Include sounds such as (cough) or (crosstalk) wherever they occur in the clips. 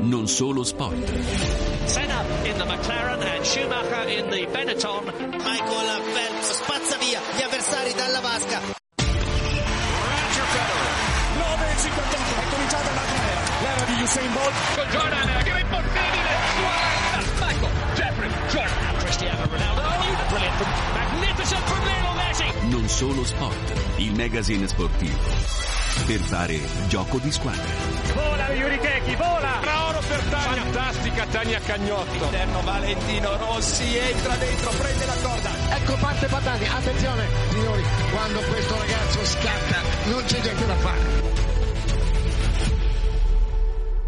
Non solo sport. Senna in the McLaren and Schumacher in the Benetton. Michael Phelps spazza via gli avversari dalla vasca. Roger Federer, 9,58, è cominciata la gara. L'era di Usain Bolt. Con Jordan, che è impossibile. 40. Michael, Jeffrey, Jordan. Cristiano Ronaldo. Brilliant magnificent from Lionel Messi. Non solo sport. Il magazine sportivo. Per fare gioco di squadra. Vola Yuri Keki, vola! Traoro per Tania. Fantastica Tania Cagnotto. Interno Valentino Rossi entra dentro, prende la corda. Ecco parte Patani, attenzione signori, quando questo ragazzo scatta non c'è niente da fare.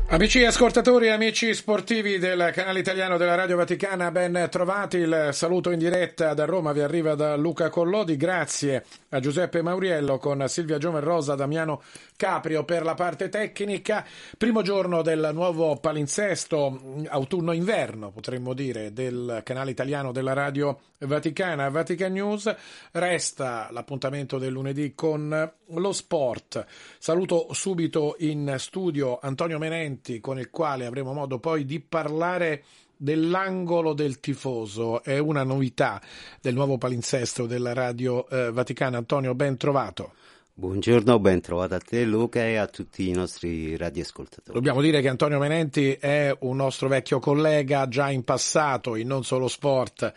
Amici ascoltatori e amici sportivi del canale italiano della Radio Vaticana, ben trovati. Il saluto in diretta da Roma vi arriva da Luca Collodi. Grazie a Giuseppe Mauriello con Silvia Giovenrosa, Damiano Caprio per la parte tecnica. Primo giorno del nuovo palinsesto, autunno-inverno potremmo dire, del canale italiano della Radio Vaticana, Vatican News. Resta l'appuntamento del lunedì con lo sport. Saluto subito in studio Antonio Menenti con il quale avremo modo poi di parlare dell'angolo del tifoso. È una novità del nuovo palinsesto della Radio eh, Vaticana. Antonio, ben trovato. Buongiorno, ben trovato a te Luca e a tutti i nostri radioascoltatori. Dobbiamo dire che Antonio Menenti è un nostro vecchio collega, già in passato in Non Solo Sport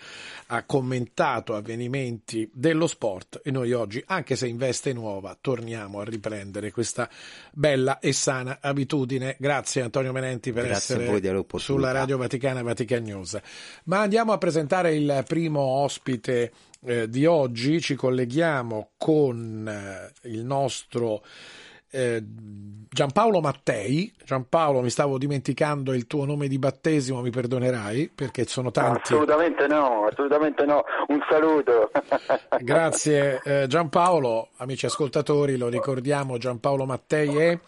ha commentato avvenimenti dello sport e noi oggi, anche se in veste nuova, torniamo a riprendere questa bella e sana abitudine. Grazie Antonio Menenti per Grazie essere sulla Radio Vaticana Vatican News. Ma andiamo a presentare il primo ospite eh, di oggi ci colleghiamo con eh, il nostro eh, Giampaolo Mattei. Giampaolo, mi stavo dimenticando il tuo nome di battesimo, mi perdonerai perché sono tanti. Assolutamente no, assolutamente no. Un saluto. (laughs) Grazie eh, Giampaolo, amici ascoltatori, lo ricordiamo, Giampaolo Mattei è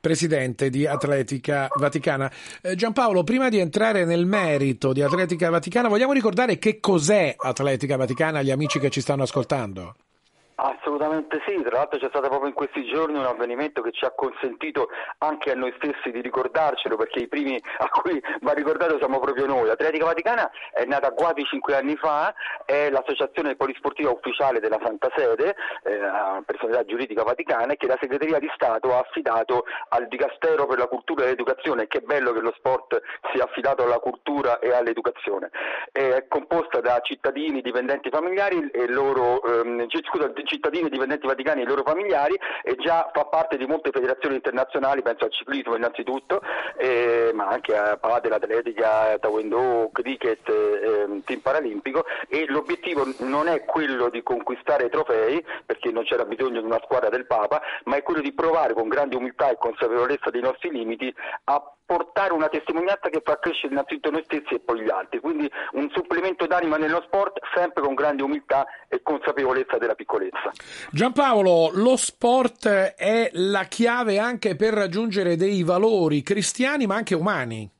presidente di Atletica Vaticana. Eh, Giampaolo, prima di entrare nel merito di Atletica Vaticana, vogliamo ricordare che cos'è Atletica Vaticana agli amici che ci stanno ascoltando? Assolutamente sì, tra l'altro c'è stato proprio in questi giorni un avvenimento che ci ha consentito anche a noi stessi di ricordarcelo perché i primi a cui va ricordato siamo proprio noi. Atletica Vaticana è nata quasi cinque anni fa, è l'associazione polisportiva ufficiale della Santa Sede, eh, personalità giuridica vaticana che la segreteria di Stato ha affidato al Dicastero per la cultura e l'educazione. Che bello che lo sport sia affidato alla cultura e all'educazione. È composta da cittadini, dipendenti familiari e loro, ehm, scusa, cittadini dipendenti vaticani e i loro familiari e già fa parte di molte federazioni internazionali, penso al ciclismo innanzitutto, eh, ma anche a padel, atletica, taekwondo, cricket, eh, team paralimpico. E l'obiettivo non è quello di conquistare trofei, perché non c'era bisogno di una squadra del Papa, ma è quello di provare con grande umiltà e consapevolezza dei nostri limiti a portare una testimonianza che fa crescere innanzitutto noi stessi e poi gli altri, quindi un supplemento d'anima nello sport sempre con grande umiltà e consapevolezza della piccolezza. Giampaolo, lo sport è la chiave anche per raggiungere dei valori cristiani ma anche umani.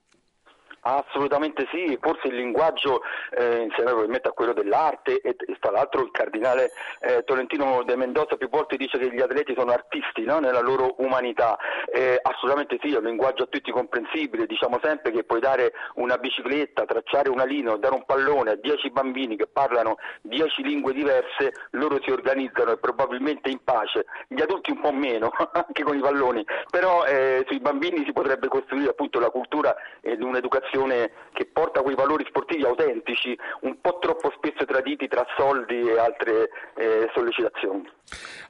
Assolutamente sì, forse il linguaggio eh, insieme probabilmente a quello dell'arte e, e tra l'altro il cardinale eh, Tolentino de Mendoza più volte dice che gli atleti sono artisti no? nella loro umanità, eh, assolutamente sì, è un linguaggio a tutti comprensibile, diciamo sempre che puoi dare una bicicletta, tracciare una linea, dare un pallone a dieci bambini che parlano dieci lingue diverse, loro si organizzano e probabilmente in pace, gli adulti un po' meno, (laughs) anche con i palloni, però eh, sui bambini si potrebbe costruire appunto la cultura ed un'educazione che porta quei valori sportivi autentici, un po' troppo spesso traditi tra soldi e altre eh, sollecitazioni.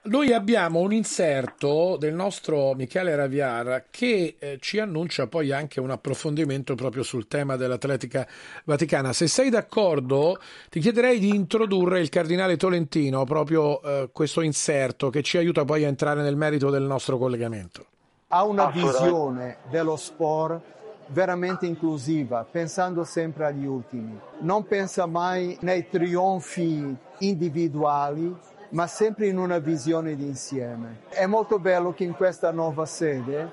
Noi abbiamo un inserto del nostro Michele Raviar che eh, ci annuncia poi anche un approfondimento proprio sul tema dell'atletica vaticana. Se sei d'accordo, ti chiederei di introdurre il cardinale Tolentino, proprio eh, questo inserto che ci aiuta poi a entrare nel merito del nostro collegamento. Ha una visione dello sport veramente inclusiva, pensando sempre agli ultimi. Non pensa mai nei trionfi individuali, ma sempre in una visione d'insieme. È molto bello che in questa nuova sede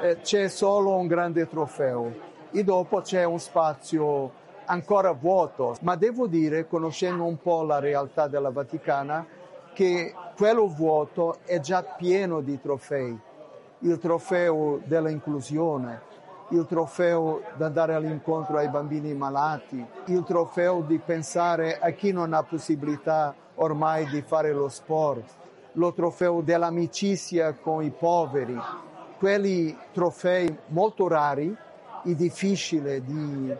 eh, c'è solo un grande trofeo e dopo c'è un spazio ancora vuoto, ma devo dire, conoscendo un po' la realtà della Vaticana, che quello vuoto è già pieno di trofei il trofeo dell'inclusione, il trofeo di andare all'incontro ai bambini malati, il trofeo di pensare a chi non ha possibilità ormai di fare lo sport, lo trofeo dell'amicizia con i poveri, quelli trofei molto rari e difficili di,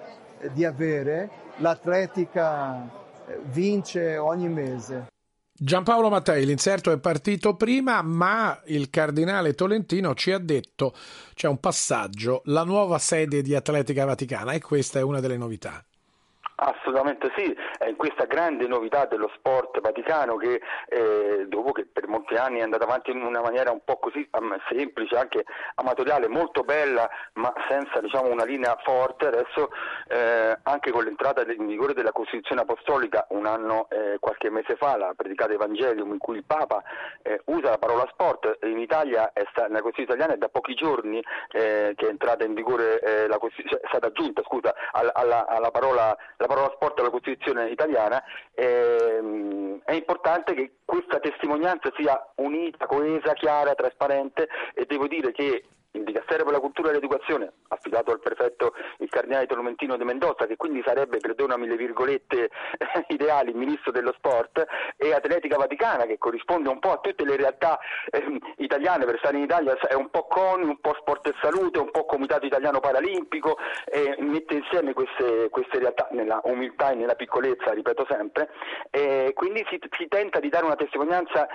di avere, l'atletica vince ogni mese. Giampaolo Mattei, l'inserto è partito prima, ma il cardinale Tolentino ci ha detto c'è un passaggio, la nuova sede di Atletica Vaticana e questa è una delle novità. Assolutamente sì, è questa grande novità dello sport vaticano che eh, dopo che per molti anni è andata avanti in una maniera un po' così um, semplice, anche amatoriale, molto bella, ma senza diciamo, una linea forte, adesso eh, anche con l'entrata in vigore della Costituzione Apostolica un anno, eh, qualche mese fa, la predicata Evangelium in cui il Papa eh, usa la parola sport, in Italia, sta, nella Costituzione italiana è da pochi giorni eh, che è entrata in vigore, eh, la cioè, è stata aggiunta scusa, alla, alla, alla parola la parola sport alla Costituzione italiana, ehm, è importante che questa testimonianza sia unita, coesa, chiara, trasparente e devo dire che il Dicastero per la Cultura e l'Educazione, affidato al prefetto il cardinale Tolomentino de Mendoza, che quindi sarebbe, perdonami le virgolette (laughs) ideali, il ministro dello sport, e Atletica Vaticana, che corrisponde un po' a tutte le realtà eh, italiane, per stare in Italia è un po' CONI, un po' Sport e Salute, un po' Comitato Italiano Paralimpico, e mette insieme queste, queste realtà nella umiltà e nella piccolezza, ripeto sempre, e quindi si, si tenta di dare una testimonianza,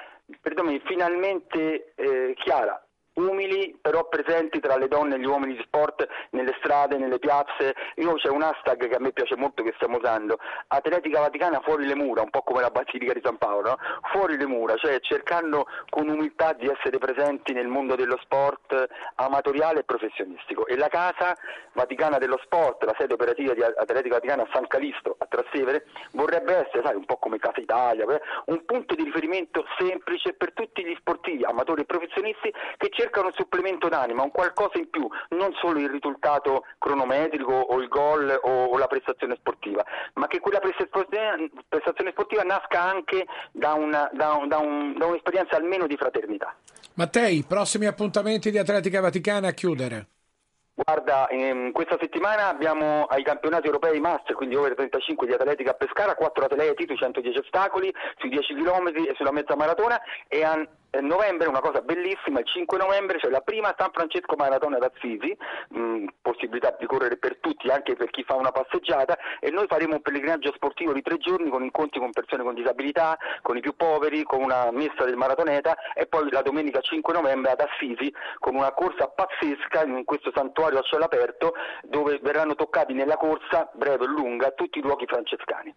perdonami, finalmente eh, chiara umili però presenti tra le donne e gli uomini di sport nelle strade, nelle piazze. Io c'è un hashtag che a me piace molto che stiamo usando, Atletica Vaticana fuori le mura, un po' come la Basilica di San Paolo, no? fuori le mura, cioè cercando con umiltà di essere presenti nel mondo dello sport amatoriale e professionistico. E la casa Vaticana dello Sport, la sede operativa di Atletica Vaticana a San Calisto, a Trastevere, vorrebbe essere, sai, un po' come Casa Italia, un punto di riferimento semplice per tutti gli sportivi, amatori e professionisti che cercano cercano un supplemento d'anima, un qualcosa in più, non solo il risultato cronometrico o il gol o, o la prestazione sportiva, ma che quella prestazione sportiva nasca anche da, una, da, un, da, un, da un'esperienza almeno di fraternità. Mattei, prossimi appuntamenti di Atletica Vaticana a chiudere. Guarda, in questa settimana abbiamo ai campionati europei master, quindi over 35 di atletica a Pescara, 4 atleti sui 110 ostacoli, sui 10 km e sulla mezza maratona e a novembre, una cosa bellissima, il 5 novembre c'è la prima San Francesco Maratona d'Assisi, mh, possibilità di correre per tutti, anche per chi fa una passeggiata e noi faremo un pellegrinaggio sportivo di tre giorni con incontri con persone con disabilità, con i più poveri, con una messa del maratoneta e poi la domenica 5 novembre ad Assisi con una corsa pazzesca in questo santuario a cielo aperto dove verranno toccati nella corsa, breve e lunga, tutti i luoghi francescani.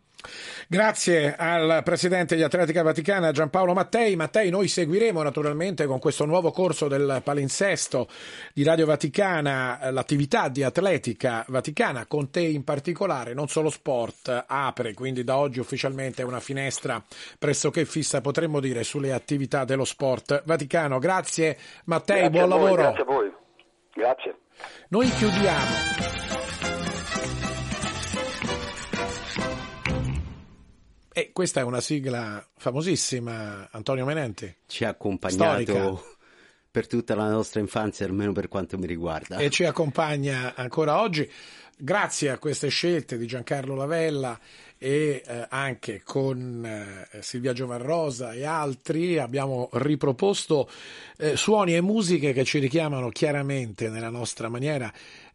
Grazie al Presidente di Atletica Vaticana Giampaolo Mattei. Mattei, noi seguiremo Seguiremo naturalmente con questo nuovo corso del palinsesto di Radio Vaticana eh, l'attività di atletica vaticana, con te in particolare, non solo sport, apre quindi da oggi ufficialmente una finestra pressoché fissa, potremmo dire, sulle attività dello sport vaticano. Grazie Mattei, grazie buon voi, lavoro. Grazie a voi. Grazie. Noi chiudiamo. E questa è una sigla famosissima, Antonio Menenti. Ci ha accompagnato Storica. per tutta la nostra infanzia, almeno per quanto mi riguarda. E ci accompagna ancora oggi. Grazie a queste scelte di Giancarlo Lavella e eh, anche con eh, Silvia Giovanrosa e altri abbiamo riproposto eh, suoni e musiche che ci richiamano chiaramente nella nostra maniera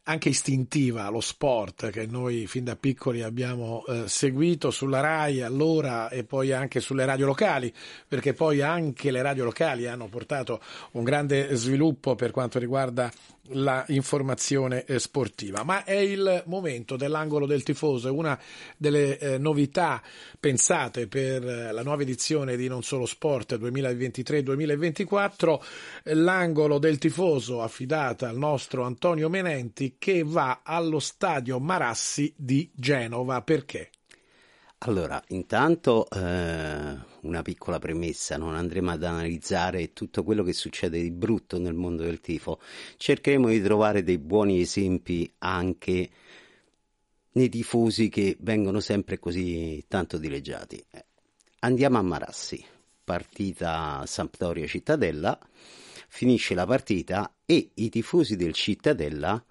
anche istintiva lo sport che noi fin da piccoli abbiamo eh, seguito sulla RAI allora e poi anche sulle radio locali, perché poi anche le radio locali hanno portato un grande sviluppo per quanto riguarda la informazione eh, sportiva. Ma è il momento dell'angolo del tifoso, è una delle eh, novità pensate per eh, la nuova edizione di Non Solo Sport 2023-2024, l'angolo del tifoso affidata al nostro Antonio Menenti che va allo stadio Marassi di Genova. Perché? Allora, intanto eh, una piccola premessa, non andremo ad analizzare tutto quello che succede di brutto nel mondo del tifo, cercheremo di trovare dei buoni esempi anche nei tifosi che vengono sempre così tanto dileggiati. Andiamo a Marassi, partita Sampdoria Cittadella, finisce la partita e i tifosi del Cittadella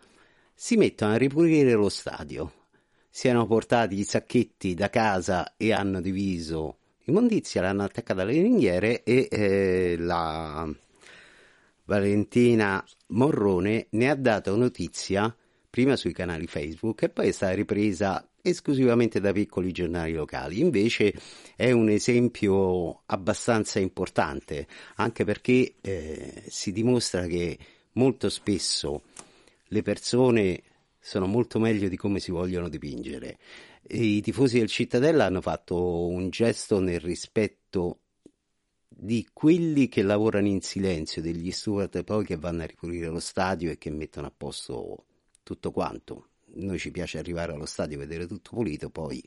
si mettono a ripulire lo stadio. Si erano portati i sacchetti da casa e hanno diviso immondizia, l'hanno attaccata alle ringhiere e eh, la Valentina Morrone ne ha dato notizia prima sui canali Facebook e poi è stata ripresa esclusivamente da piccoli giornali locali. Invece è un esempio abbastanza importante, anche perché eh, si dimostra che molto spesso le persone sono molto meglio di come si vogliono dipingere. I tifosi del Cittadella hanno fatto un gesto nel rispetto di quelli che lavorano in silenzio, degli steward poi che vanno a ripulire lo stadio e che mettono a posto tutto quanto. Noi ci piace arrivare allo stadio e vedere tutto pulito, poi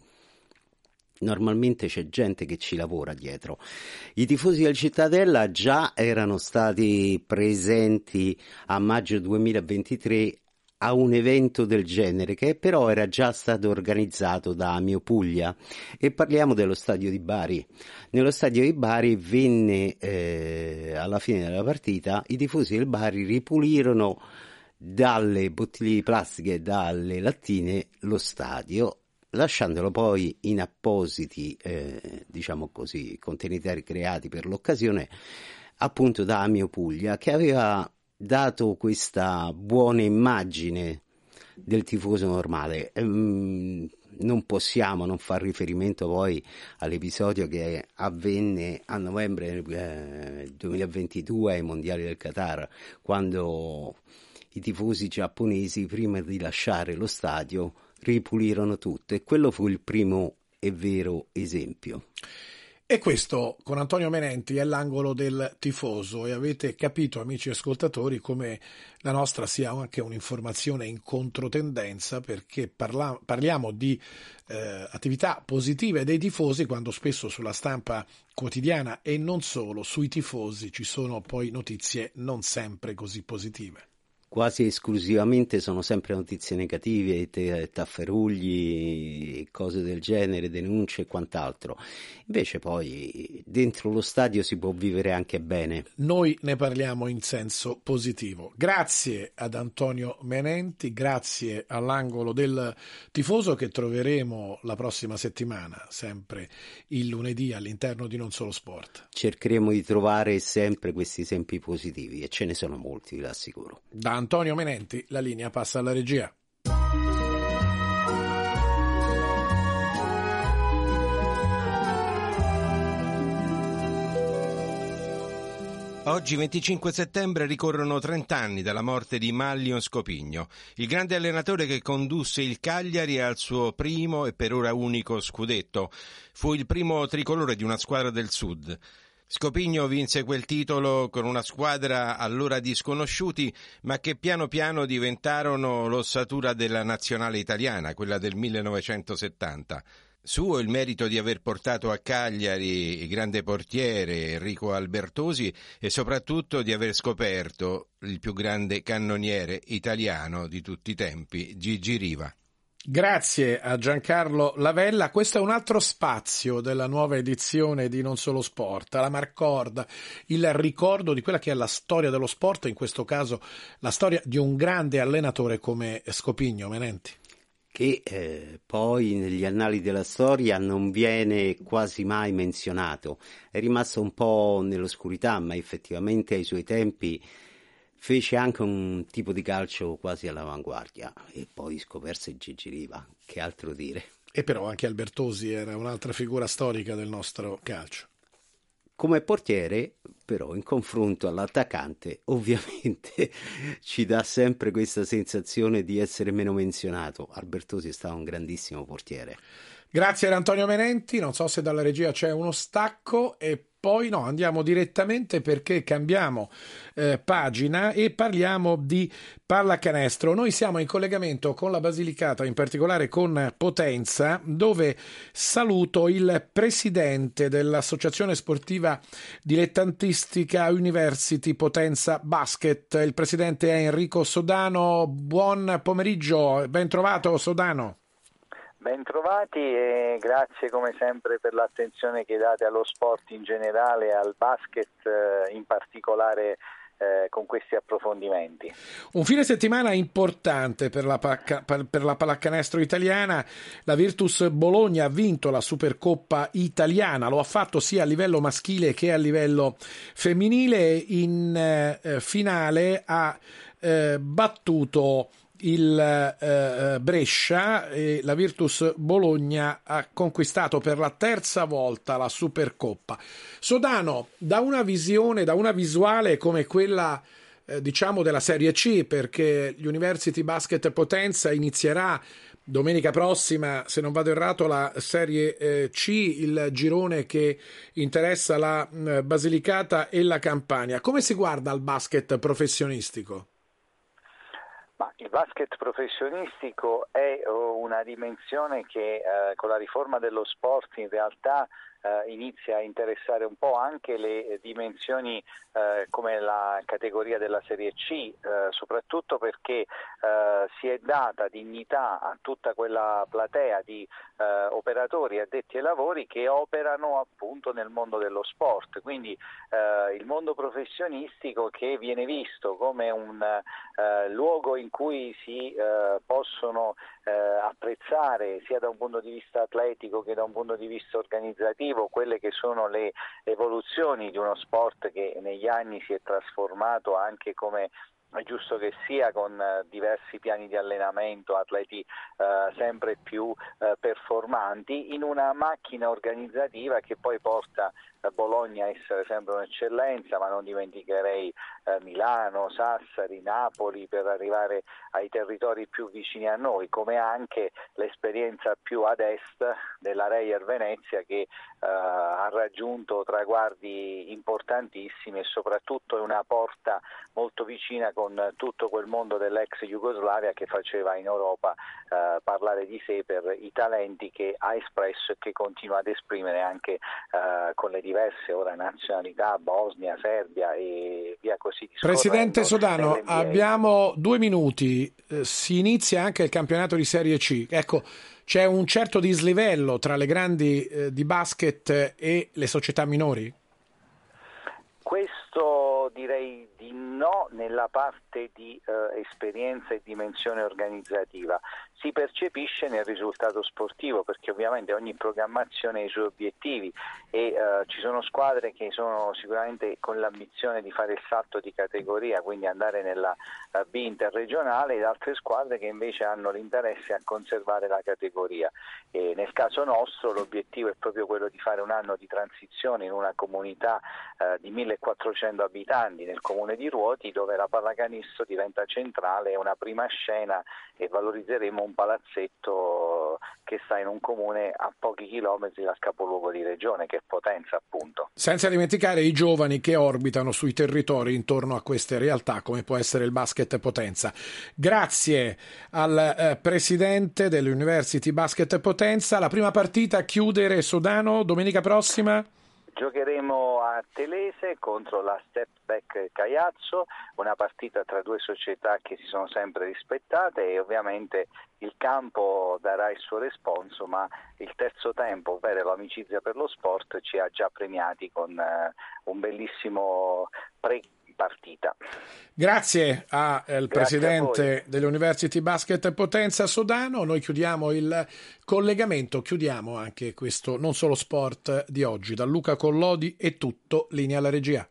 normalmente c'è gente che ci lavora dietro. I tifosi del Cittadella già erano stati presenti a maggio 2023 a un evento del genere che però era già stato organizzato da Amio Puglia e parliamo dello stadio di Bari. Nello stadio di Bari venne eh, alla fine della partita i tifosi del Bari ripulirono dalle bottiglie di plastica e dalle lattine lo stadio lasciandolo poi in appositi eh, diciamo così contenitori creati per l'occasione appunto da Amio Puglia che aveva dato questa buona immagine del tifoso normale. Ehm, non possiamo non far riferimento poi all'episodio che avvenne a novembre eh, 2022 ai mondiali del Qatar, quando i tifosi giapponesi, prima di lasciare lo stadio, ripulirono tutto e quello fu il primo e vero esempio. E questo con Antonio Menenti è l'angolo del tifoso. E avete capito, amici ascoltatori, come la nostra sia anche un'informazione in controtendenza perché parla- parliamo di eh, attività positive dei tifosi quando spesso sulla stampa quotidiana e non solo sui tifosi ci sono poi notizie non sempre così positive quasi esclusivamente sono sempre notizie negative, tafferugli, cose del genere, denunce e quant'altro. Invece poi dentro lo stadio si può vivere anche bene. Noi ne parliamo in senso positivo. Grazie ad Antonio Menenti, grazie all'angolo del tifoso che troveremo la prossima settimana, sempre il lunedì all'interno di Non Solo Sport. Cercheremo di trovare sempre questi esempi positivi e ce ne sono molti, vi assicuro. Da Antonio Menenti la linea passa alla regia. Oggi 25 settembre ricorrono 30 anni dalla morte di Mallion Scopigno, il grande allenatore che condusse il Cagliari al suo primo e per ora unico scudetto. Fu il primo tricolore di una squadra del Sud. Scopigno vinse quel titolo con una squadra allora di sconosciuti, ma che piano piano diventarono l'ossatura della nazionale italiana, quella del 1970. Suo il merito di aver portato a Cagliari il grande portiere Enrico Albertosi e soprattutto di aver scoperto il più grande cannoniere italiano di tutti i tempi, Gigi Riva. Grazie a Giancarlo Lavella. Questo è un altro spazio della nuova edizione di Non Solo Sport, la Marcorda, il ricordo di quella che è la storia dello sport, in questo caso la storia di un grande allenatore come Scopigno Menenti che eh, poi negli annali della storia non viene quasi mai menzionato. È rimasto un po' nell'oscurità, ma effettivamente ai suoi tempi fece anche un tipo di calcio quasi all'avanguardia e poi scoperse Gigi Riva, che altro dire. E però anche Albertosi era un'altra figura storica del nostro calcio. Come portiere, però, in confronto all'attaccante, (laughs) ovviamente ci dà sempre questa sensazione di essere meno menzionato. Albertosi è stato un grandissimo portiere. Grazie ad Antonio Menenti, non so se dalla regia c'è uno stacco e poi no, andiamo direttamente perché cambiamo eh, pagina e parliamo di pallacanestro. Noi siamo in collegamento con la Basilicata, in particolare con Potenza, dove saluto il presidente dell'Associazione Sportiva Dilettantistica University Potenza Basket. Il presidente è Enrico Sodano. Buon pomeriggio, ben trovato Sodano. Bentrovati e grazie come sempre per l'attenzione che date allo sport in generale, al basket eh, in particolare eh, con questi approfondimenti. Un fine settimana importante per la, pacca, per la pallacanestro italiana. La Virtus Bologna ha vinto la Supercoppa italiana, lo ha fatto sia a livello maschile che a livello femminile. In eh, finale ha battuto il eh, Brescia e la Virtus Bologna ha conquistato per la terza volta la Supercoppa. Sodano, da una visione, da una visuale come quella eh, diciamo della Serie C, perché gli University Basket Potenza inizierà domenica prossima, se non vado errato, la Serie eh, C, il girone che interessa la eh, Basilicata e la Campania. Come si guarda al basket professionistico? Ma il basket professionistico è oh, una dimensione che eh, con la riforma dello sport in realtà eh, inizia a interessare un po' anche le dimensioni eh, come la categoria della Serie C, eh, soprattutto perché eh, si è data dignità a tutta quella platea di eh, operatori addetti ai lavori che operano appunto nel mondo dello sport. Quindi eh, il mondo professionistico che viene visto come un luogo in cui si possono apprezzare sia da un punto di vista atletico che da un punto di vista organizzativo quelle che sono le evoluzioni di uno sport che negli anni si è trasformato anche come è giusto che sia con eh, diversi piani di allenamento, atleti eh, sempre più eh, performanti, in una macchina organizzativa che poi porta Bologna a essere sempre un'eccellenza, ma non dimenticherei eh, Milano, Sassari, Napoli per arrivare ai territori più vicini a noi, come anche l'esperienza più ad est della Reyer Venezia che eh, ha raggiunto traguardi importantissimi e soprattutto è una porta molto vicina con tutto quel mondo dell'ex Jugoslavia che faceva in Europa eh, parlare di sé per i talenti che ha espresso e che continua ad esprimere anche eh, con le diverse ora nazionalità, Bosnia, Serbia e via così. Presidente Sodano, abbiamo due minuti, eh, si inizia anche il campionato di Serie C. Ecco, c'è un certo dislivello tra le grandi eh, di basket e le società minori? Questo direi di no nella parte di eh, esperienza e dimensione organizzativa si percepisce nel risultato sportivo perché ovviamente ogni programmazione ha i suoi obiettivi e eh, ci sono squadre che sono sicuramente con l'ambizione di fare il salto di categoria, quindi andare nella uh, B interregionale ed altre squadre che invece hanno l'interesse a conservare la categoria. E nel caso nostro l'obiettivo è proprio quello di fare un anno di transizione in una comunità uh, di 1400 abitanti nel comune di Ruoti dove la pallacanestro diventa centrale, è una prima scena e valorizzeremo un palazzetto che sta in un comune a pochi chilometri dal capoluogo di regione, che è Potenza appunto. Senza dimenticare i giovani che orbitano sui territori intorno a queste realtà, come può essere il basket Potenza. Grazie al eh, presidente dell'University Basket Potenza. La prima partita chiudere Sodano domenica prossima? Giocheremo a Telese contro la Stepback Caiazzo, una partita tra due società che si sono sempre rispettate e ovviamente il campo darà il suo responso, ma il terzo tempo, ovvero l'amicizia per lo sport, ci ha già premiati con uh, un bellissimo pre partita. Grazie al eh, presidente dell'University Basket Potenza Sodano. Noi chiudiamo il collegamento, chiudiamo anche questo non solo sport di oggi. Da Luca Collodi è tutto, linea alla regia.